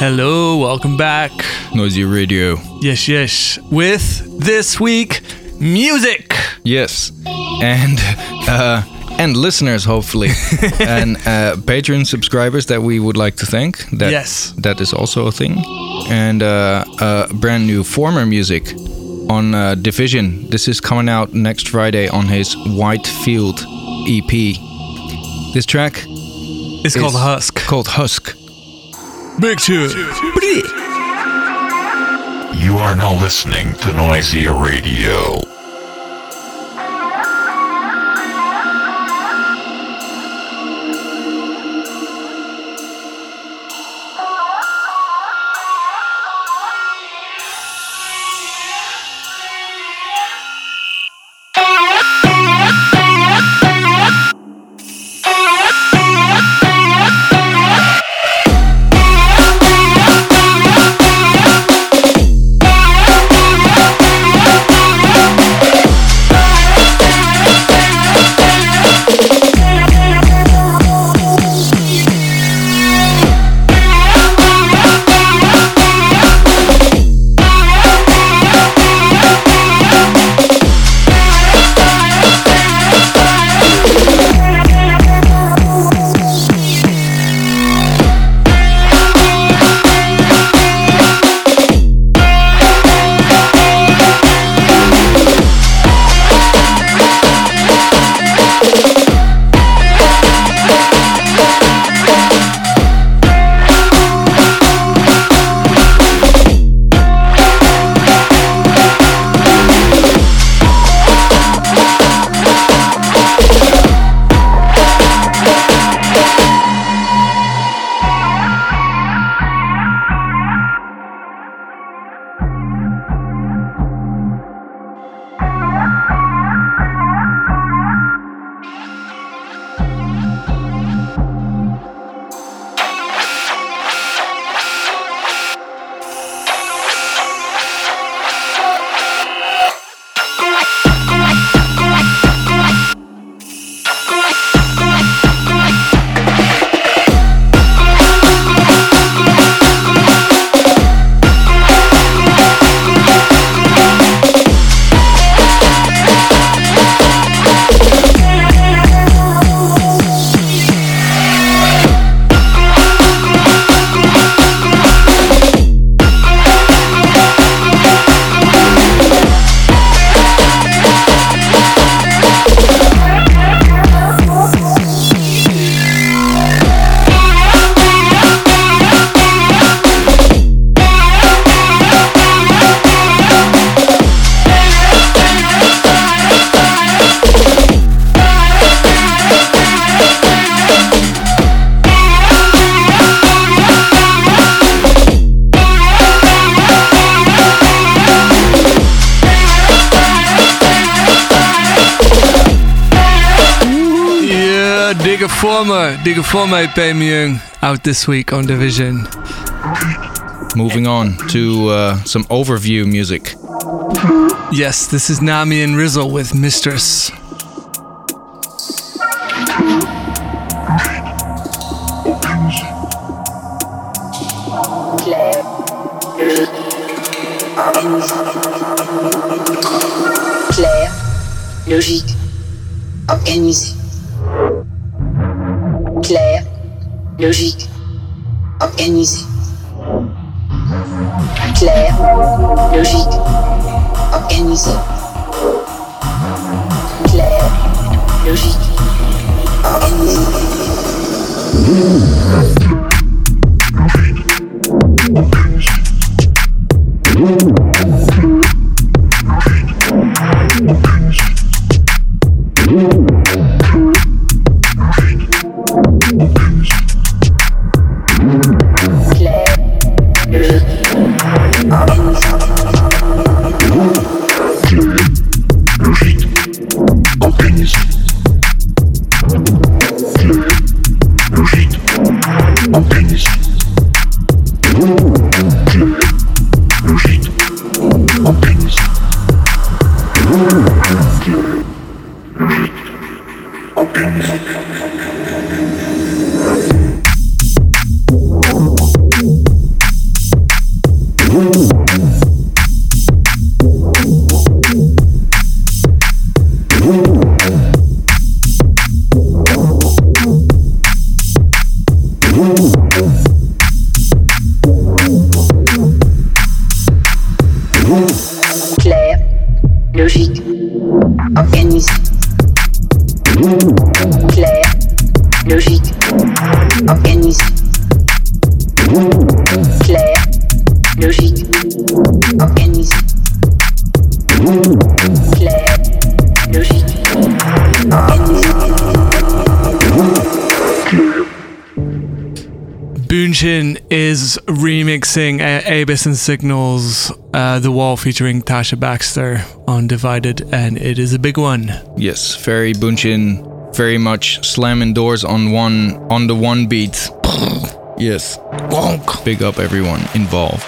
Hello, welcome back. Noisy Radio. Yes, yes. With this week, music. Yes, and uh, and listeners hopefully, and uh, Patreon subscribers that we would like to thank. That, Yes. that is also a thing, and uh, uh, brand new former music on uh, Division. This is coming out next Friday on his White Field EP. This track It's called Husk. Called Husk. Big tune. You are now listening to Noisy Radio. Former. Digger Former EP Myung out this week on Division. Moving on to uh, some overview music. Yes, this is Nami and Rizzle with Mistress. clair, logique, organisé. logique, organisée. Claire, logique, organisée. Claire, logique, organisée. Uh, Abis and Signals, uh, The Wall featuring Tasha Baxter on Divided, and it is a big one. Yes, very Bunchin, very much slamming doors on one on the one beat. yes. Big up everyone involved.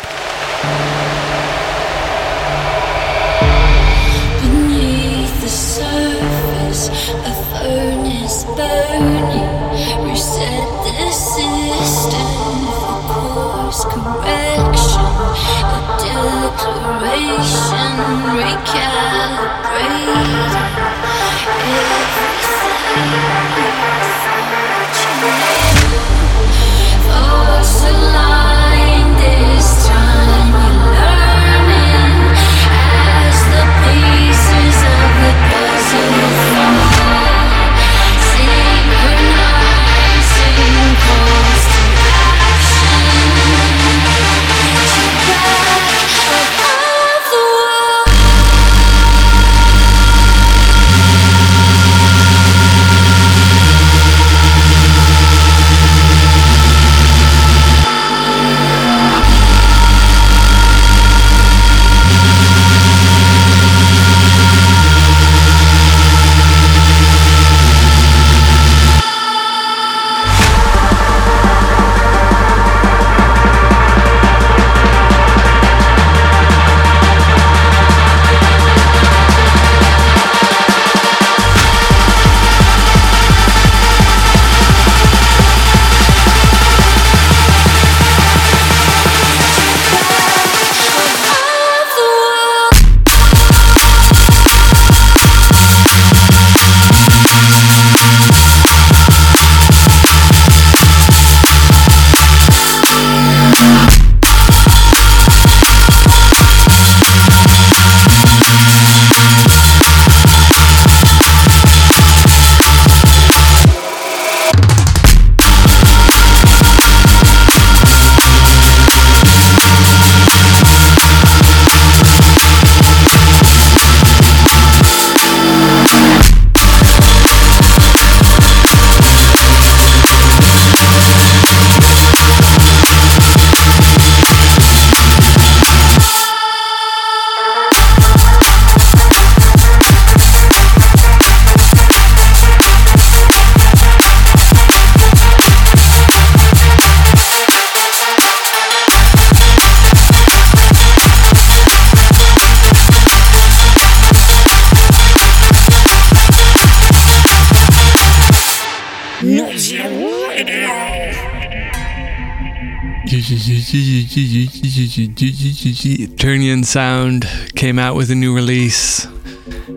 Turnian Sound came out with a new release.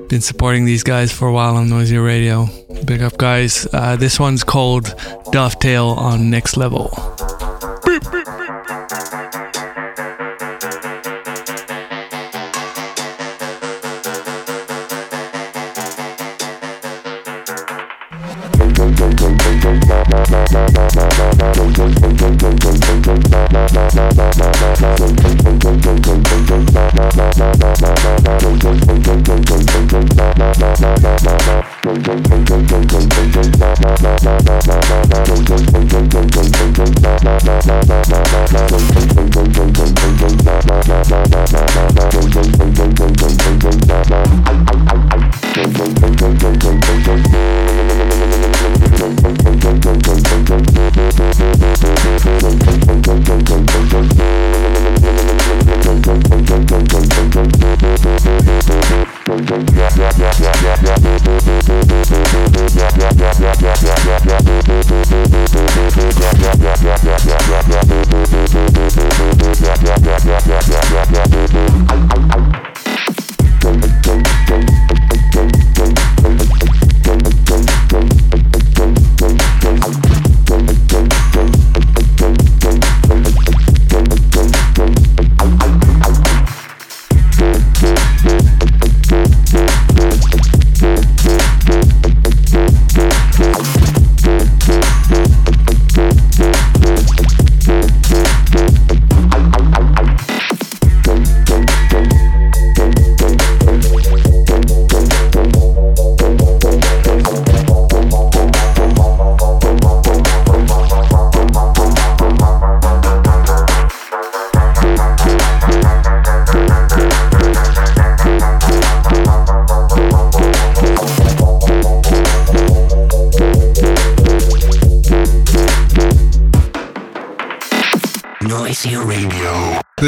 Been supporting these guys for a while on Noisy Radio. Big up, guys. Uh, this one's called Dovetail on Next Level.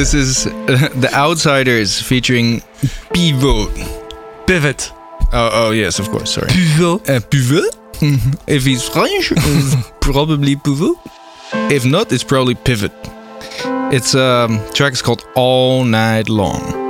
This is uh, The Outsiders featuring Pivot. Pivot. Oh, oh yes, of course, sorry. Pivot. Uh, pivot? If he's French, it's probably pivot. If not, it's probably pivot. It's um track is called All Night Long.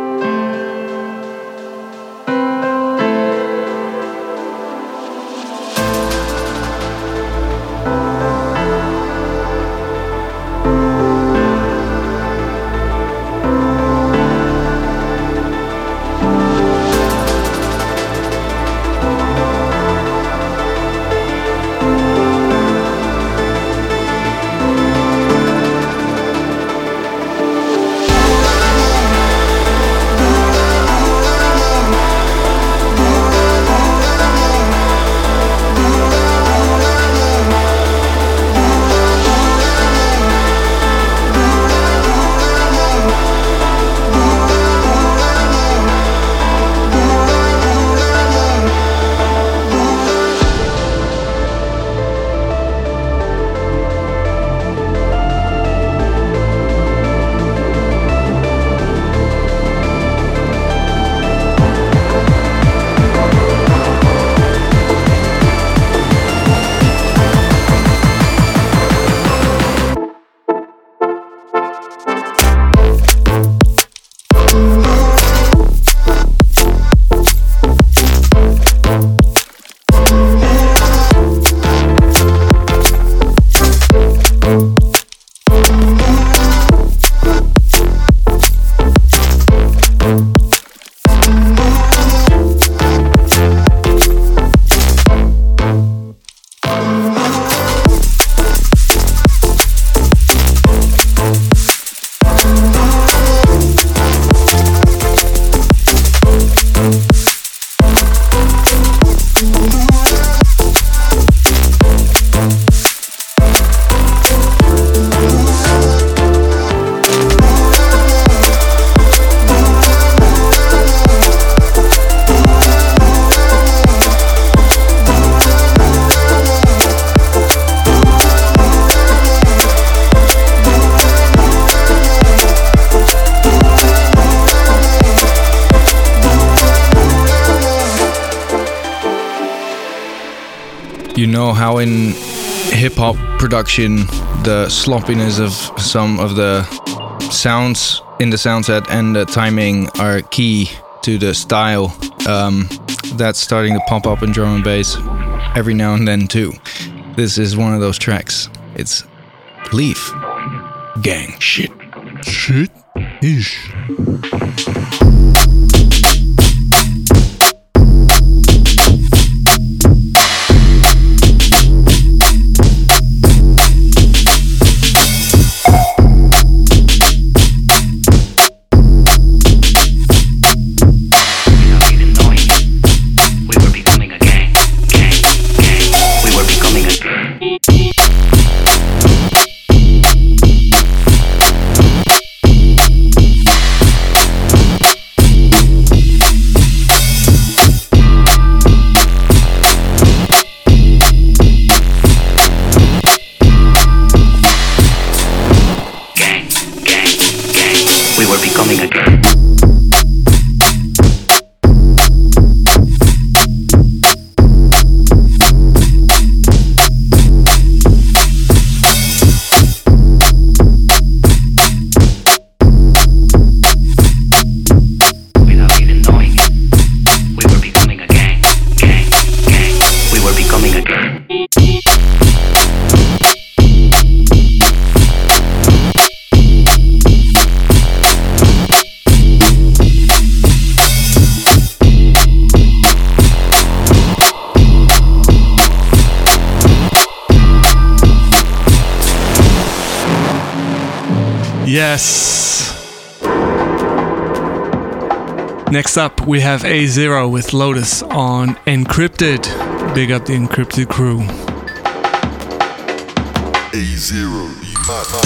Production, the sloppiness of some of the sounds in the sound set and the timing are key to the style. Um, that's starting to pop up in drum and bass every now and then too. This is one of those tracks. It's Leaf Gang shit. Shit. Ish. we have A0 with Lotus on Encrypted. Big up the Encrypted crew. A0.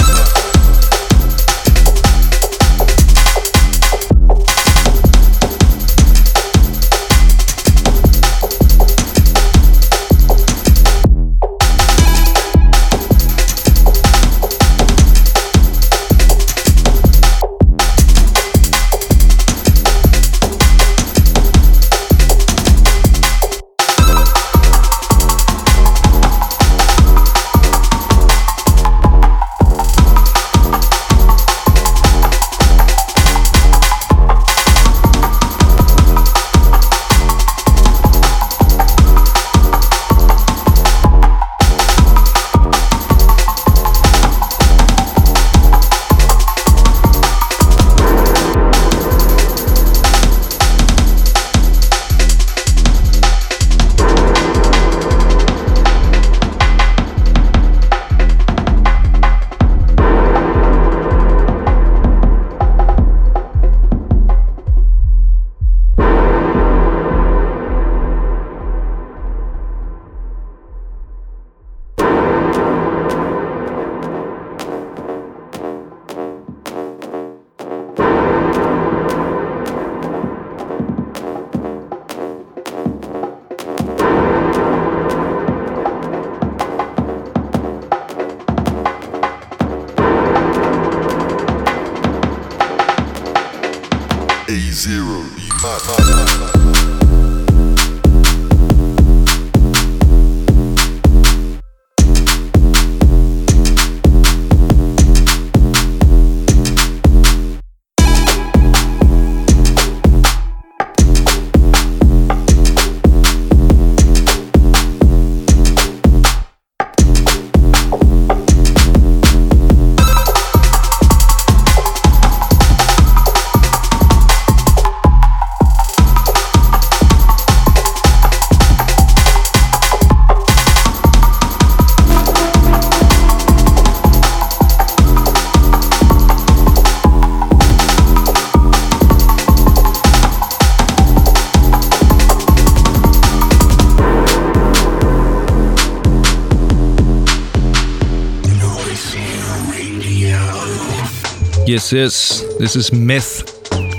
Yes, yes. This is Myth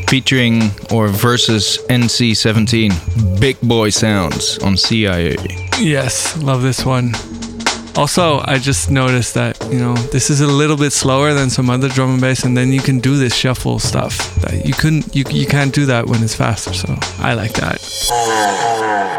featuring or versus NC17. Big Boy Sounds on CIA. Yes, love this one. Also, I just noticed that, you know, this is a little bit slower than some other drum and bass, and then you can do this shuffle stuff. That you couldn't you, you can't do that when it's faster, so I like that.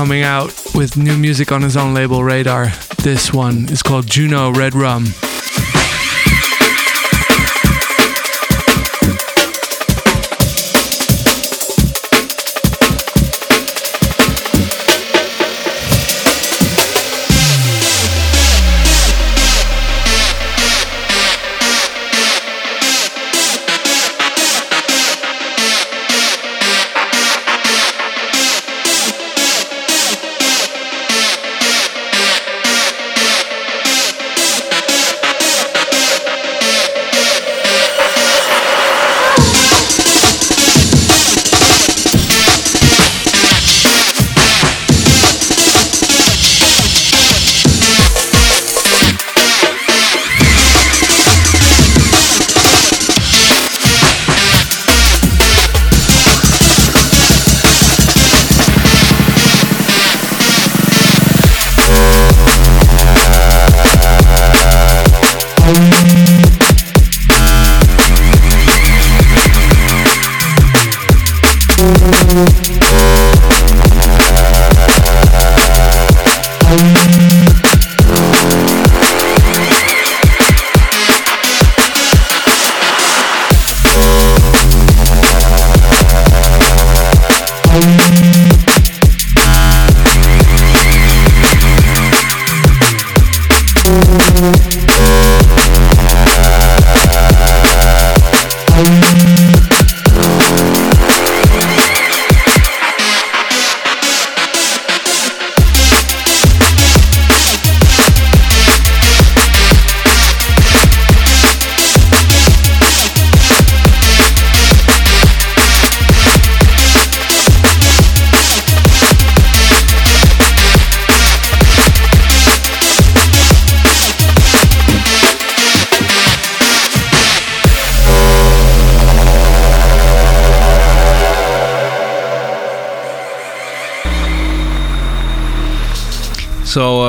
Coming out with new music on his own label Radar. This one is called Juno Red Rum.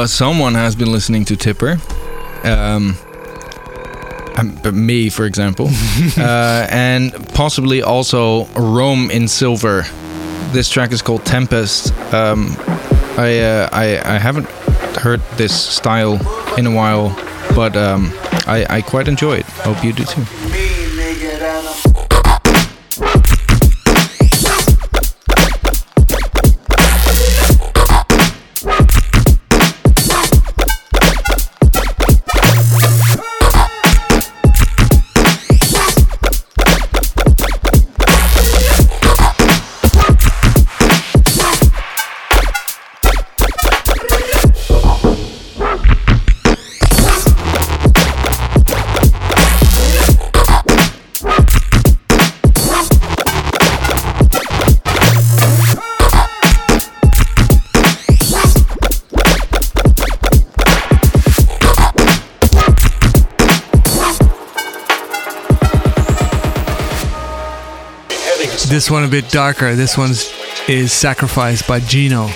So someone has been listening to Tipper. Um, um, but me, for example, uh, and possibly also Rome in Silver. This track is called Tempest. Um, I, uh, I I haven't heard this style in a while, but um, I, I quite enjoy it. Hope you do too. This one a bit darker. This one's is Sacrifice by Gino.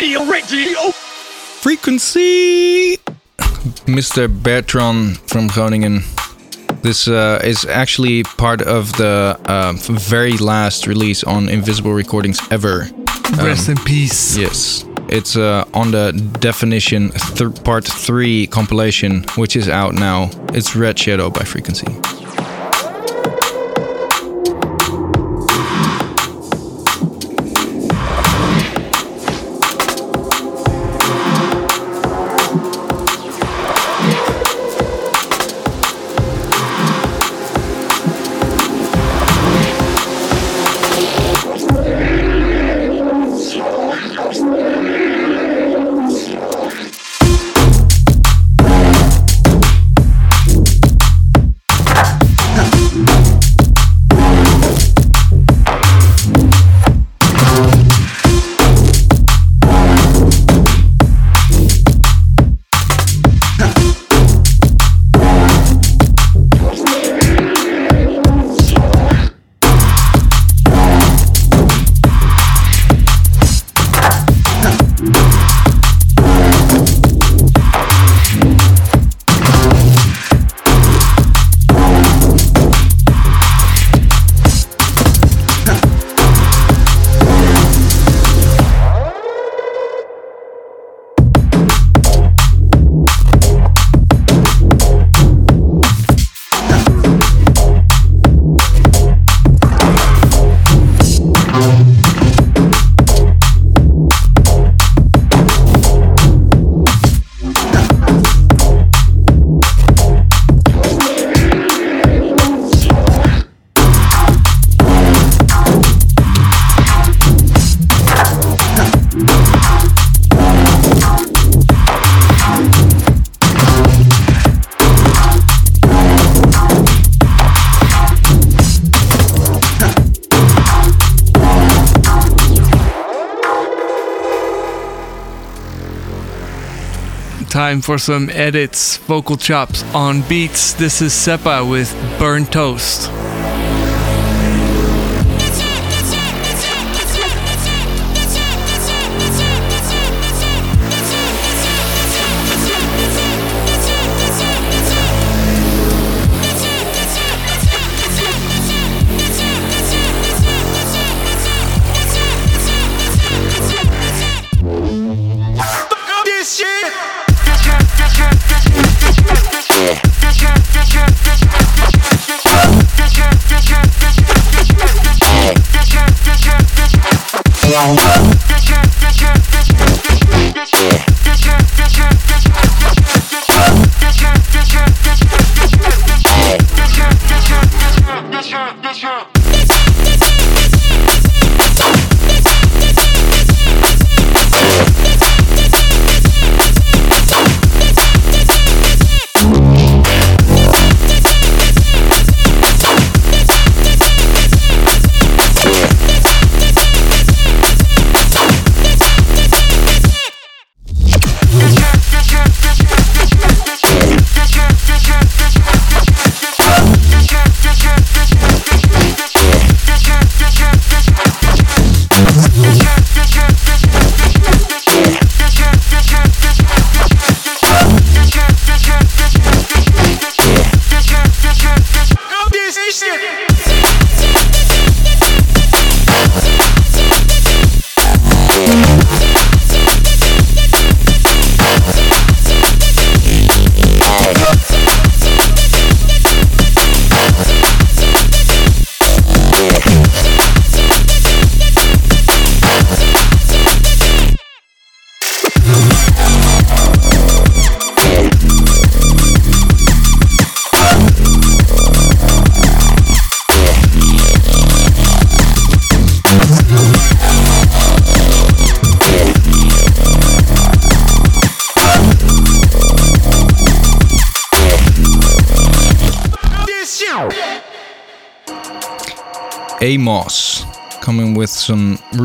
Radio Radio. Frequency! Mr. Bertrand from Groningen. This uh, is actually part of the uh, very last release on Invisible Recordings ever. Rest in peace. Yes. It's uh, on the Definition th- Part 3 compilation, which is out now. It's Red Shadow by Frequency. Time for some edits, vocal chops on beats. This is Seppa with Burn Toast.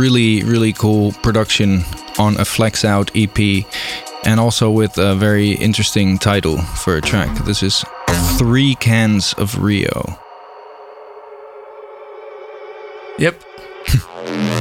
Really, really cool production on a Flex Out EP and also with a very interesting title for a track. This is Three Cans of Rio. Yep.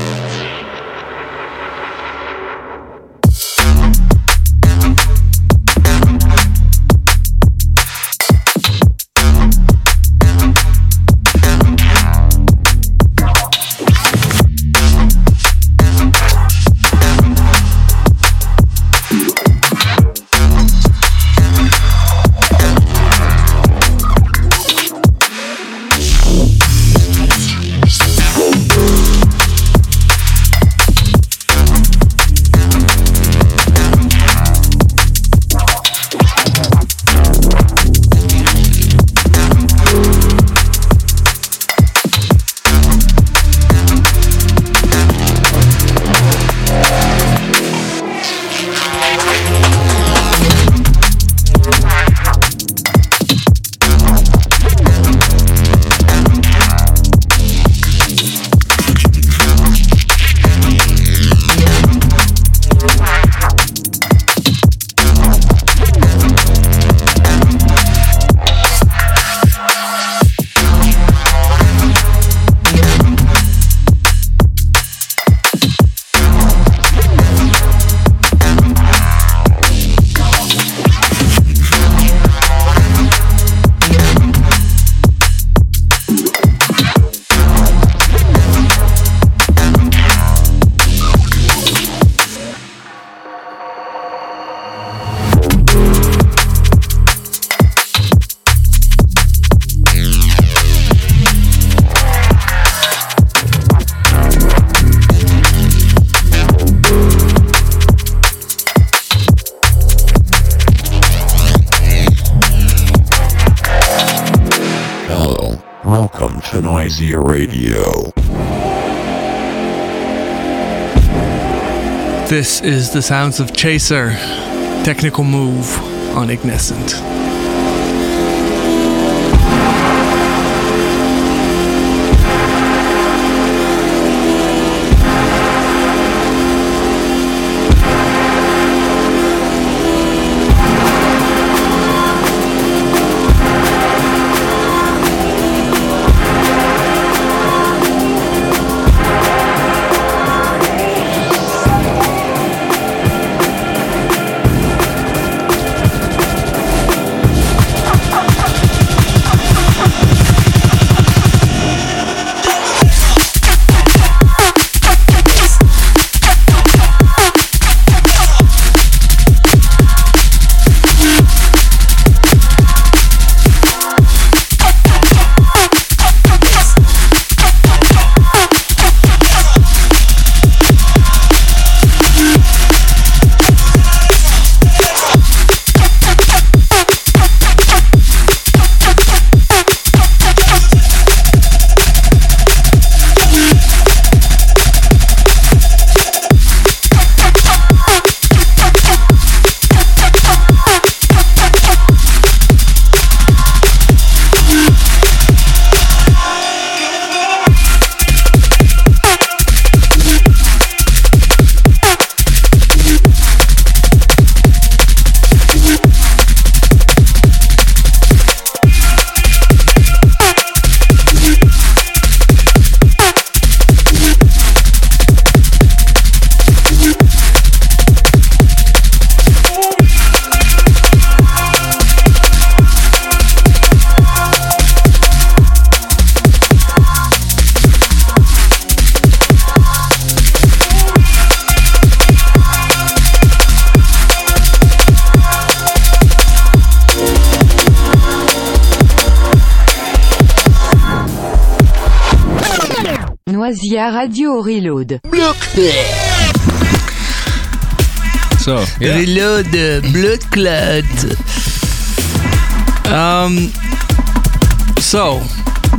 Radio. This is the sounds of Chaser, technical move on Ignescent. Noisia Radio Reload. So, yeah. Reload, blood clot. Um, so,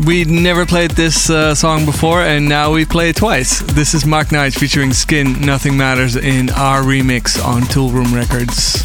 we never played this uh, song before, and now we play it twice. This is Mark Knight featuring Skin, Nothing Matters in our remix on Toolroom Records.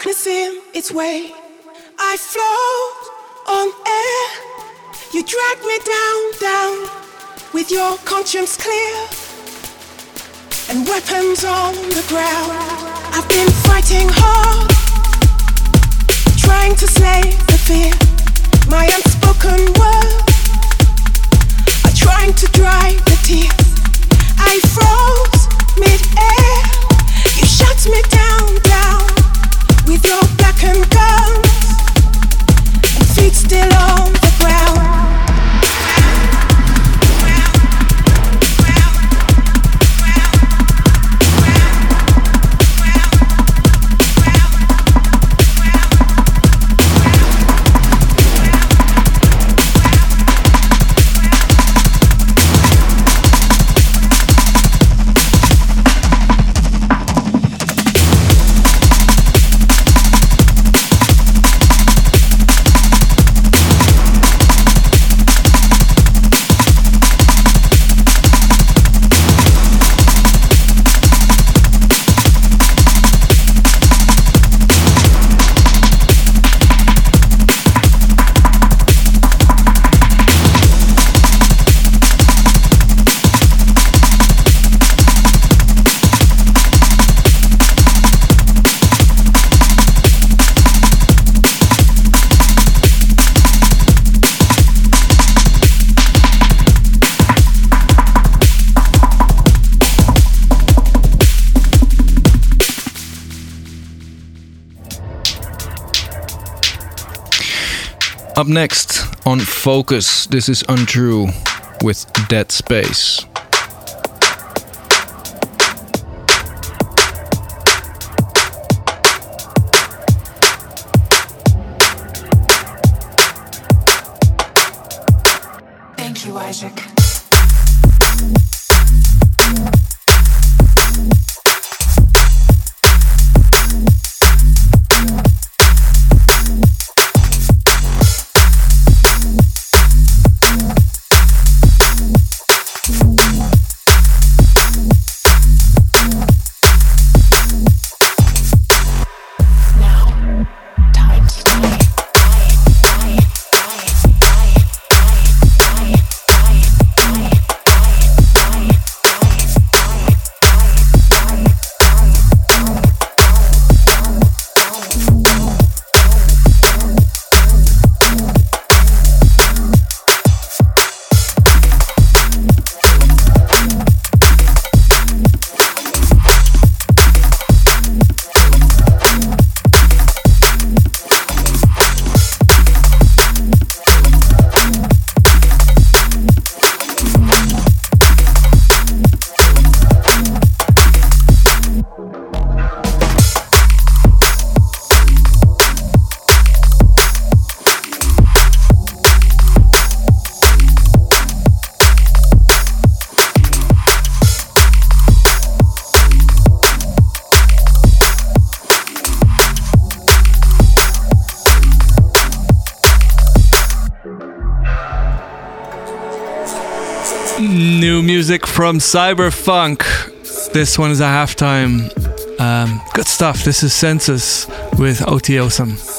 Darkness in its way. I float on air. You drag me down, down with your conscience clear and weapons on the ground. I've been fighting hard, trying to slay the fear. My unspoken word, are trying to dry the tears. I froze mid-air. You shut me down, down with your guns and feet still on Up next on Focus, this is Untrue with Dead Space. From Cyberfunk. This one is a halftime. Um, good stuff. This is Census with Otiosum. Thank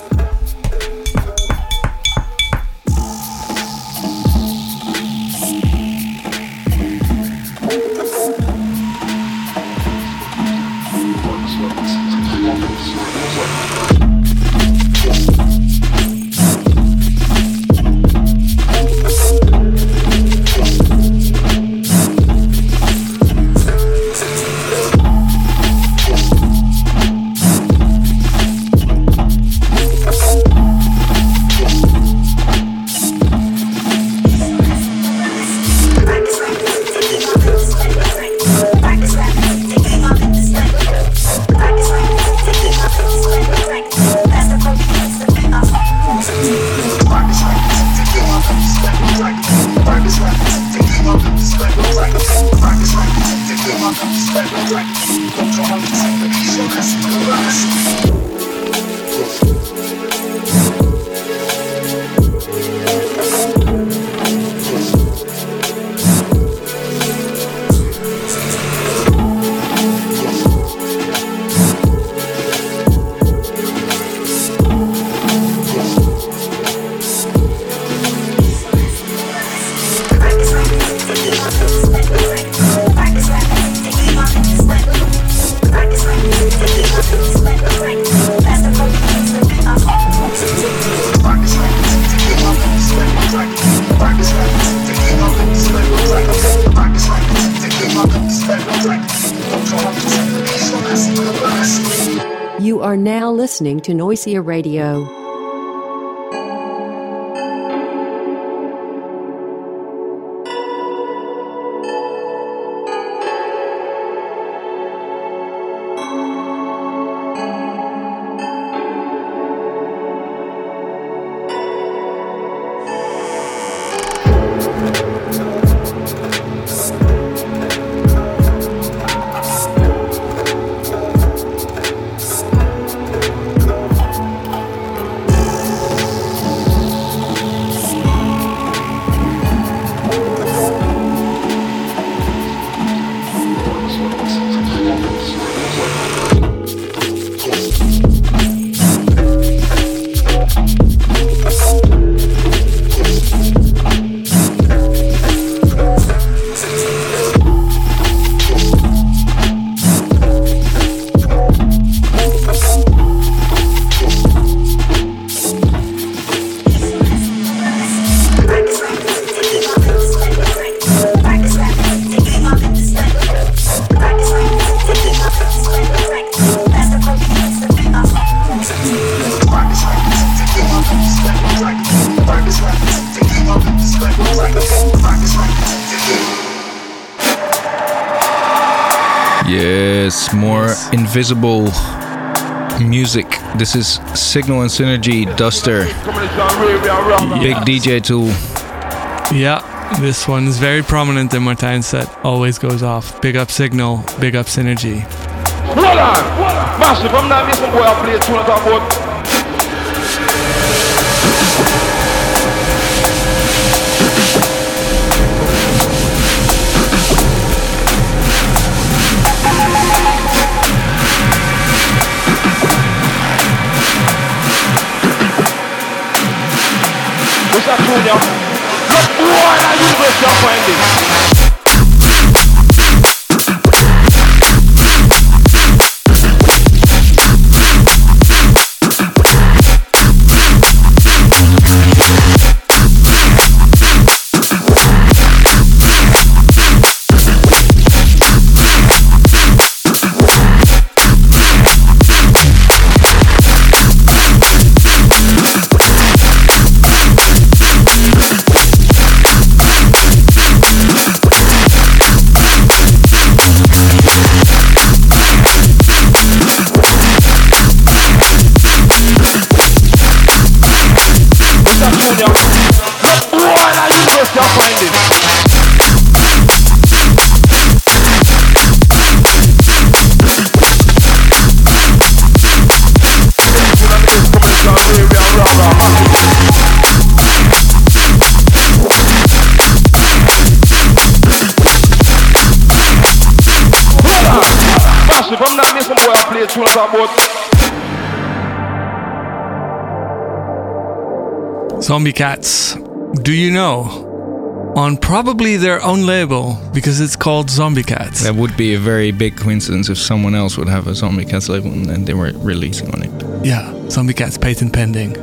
to Noisia Radio. Yes, more invisible music. This is Signal and Synergy Duster. Big DJ tool. Yeah, this one is very prominent in Martijn set. Always goes off. Big up Signal, big up Synergy. Hold on! Massive, I'm not missing boy, I play a tune about. Yo? Look, I use this, y'all find boy, I play a tune about. Zombie Cats. Do you know? On probably their own label because it's called Zombie Cats. That would be a very big coincidence if someone else would have a Zombie Cats label and then they were releasing on it. Yeah, Zombie Cats patent pending.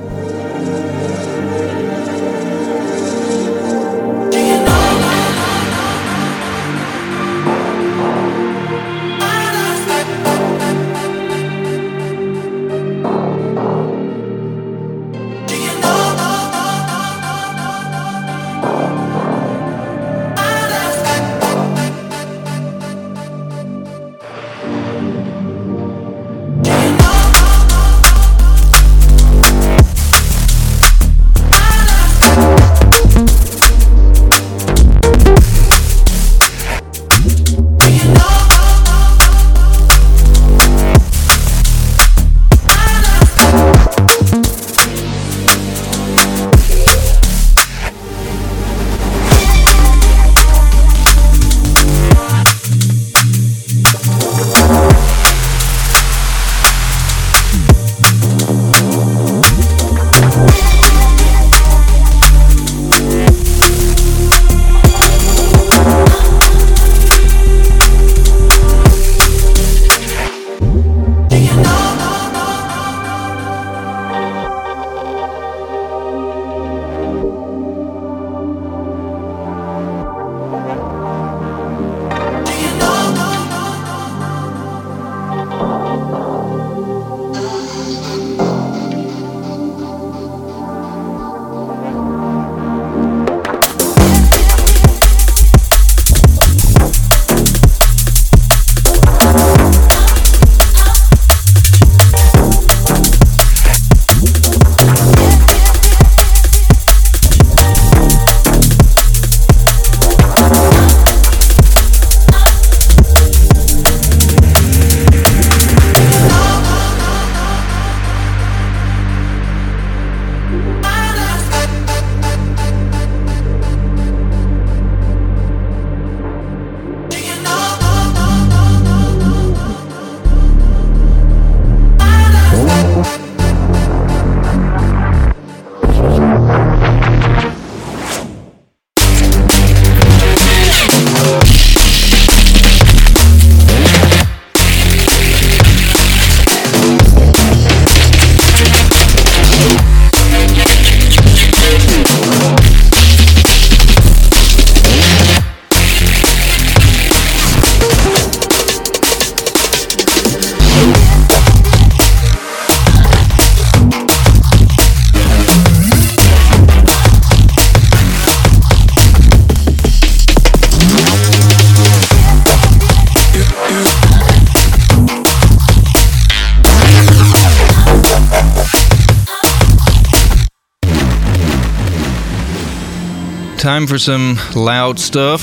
Time for some loud stuff.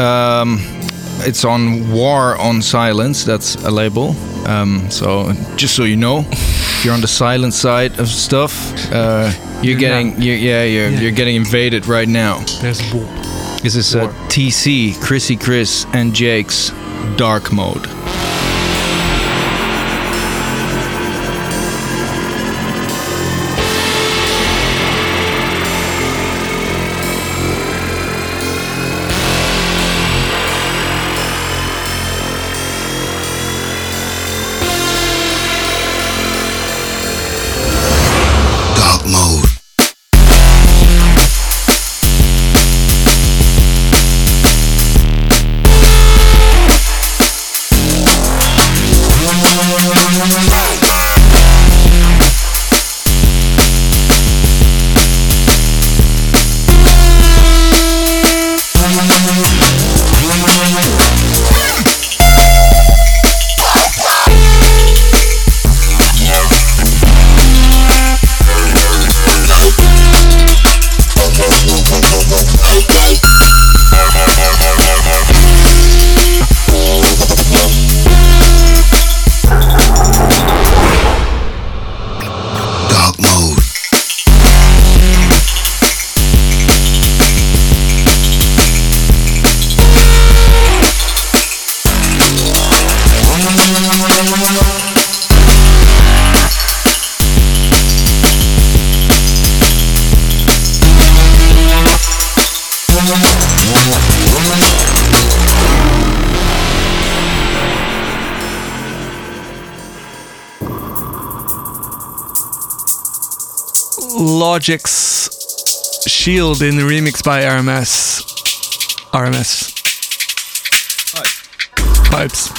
Um, it's on War on Silence. That's a label. Um, so just so you know, if you're on the silent side of stuff, uh, you're, You're getting you're, yeah, you're, Yeah. you're getting invaded right now. There's war. This is uh, TC, Crissy Criss, and Jake's Dark Mode. Logic's Shield in the remix by RMS. RMS. Pipes.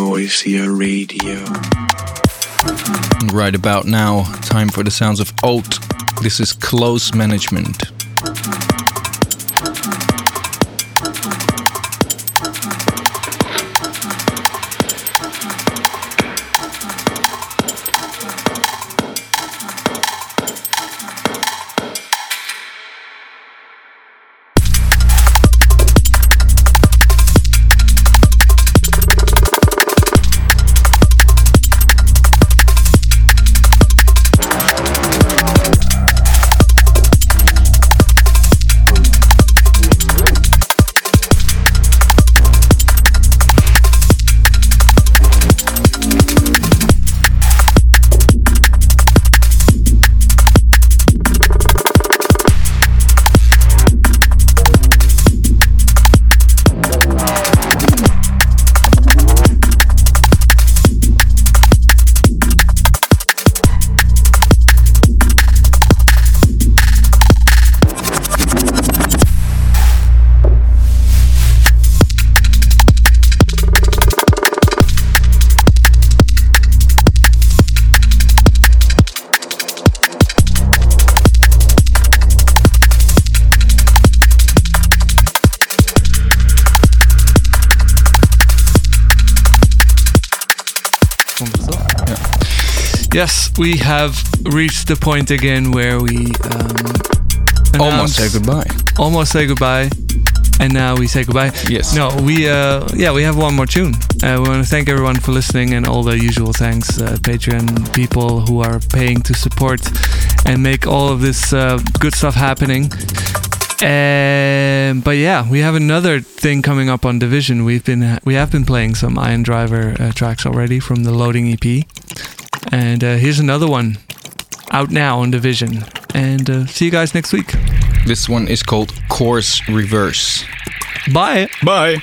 Noisia Radio. Right about now, time for the sounds of Oat. This is Close Management. We have reached the point again where we um, Almost say goodbye. Almost say goodbye. And now we say goodbye. Yes. No, we uh yeah we have one more tune. Uh, we want to thank everyone for listening and all the usual thanks, uh, Patreon people who are paying to support and make all of this uh, good stuff happening. Um, but yeah, we have another thing coming up on Division. We've been we have been playing some Iron Driver uh, tracks already from the Loading EP, and uh, here's another one out now on Division. And uh, see you guys next week. This one is called Course Reverse. Bye. Bye.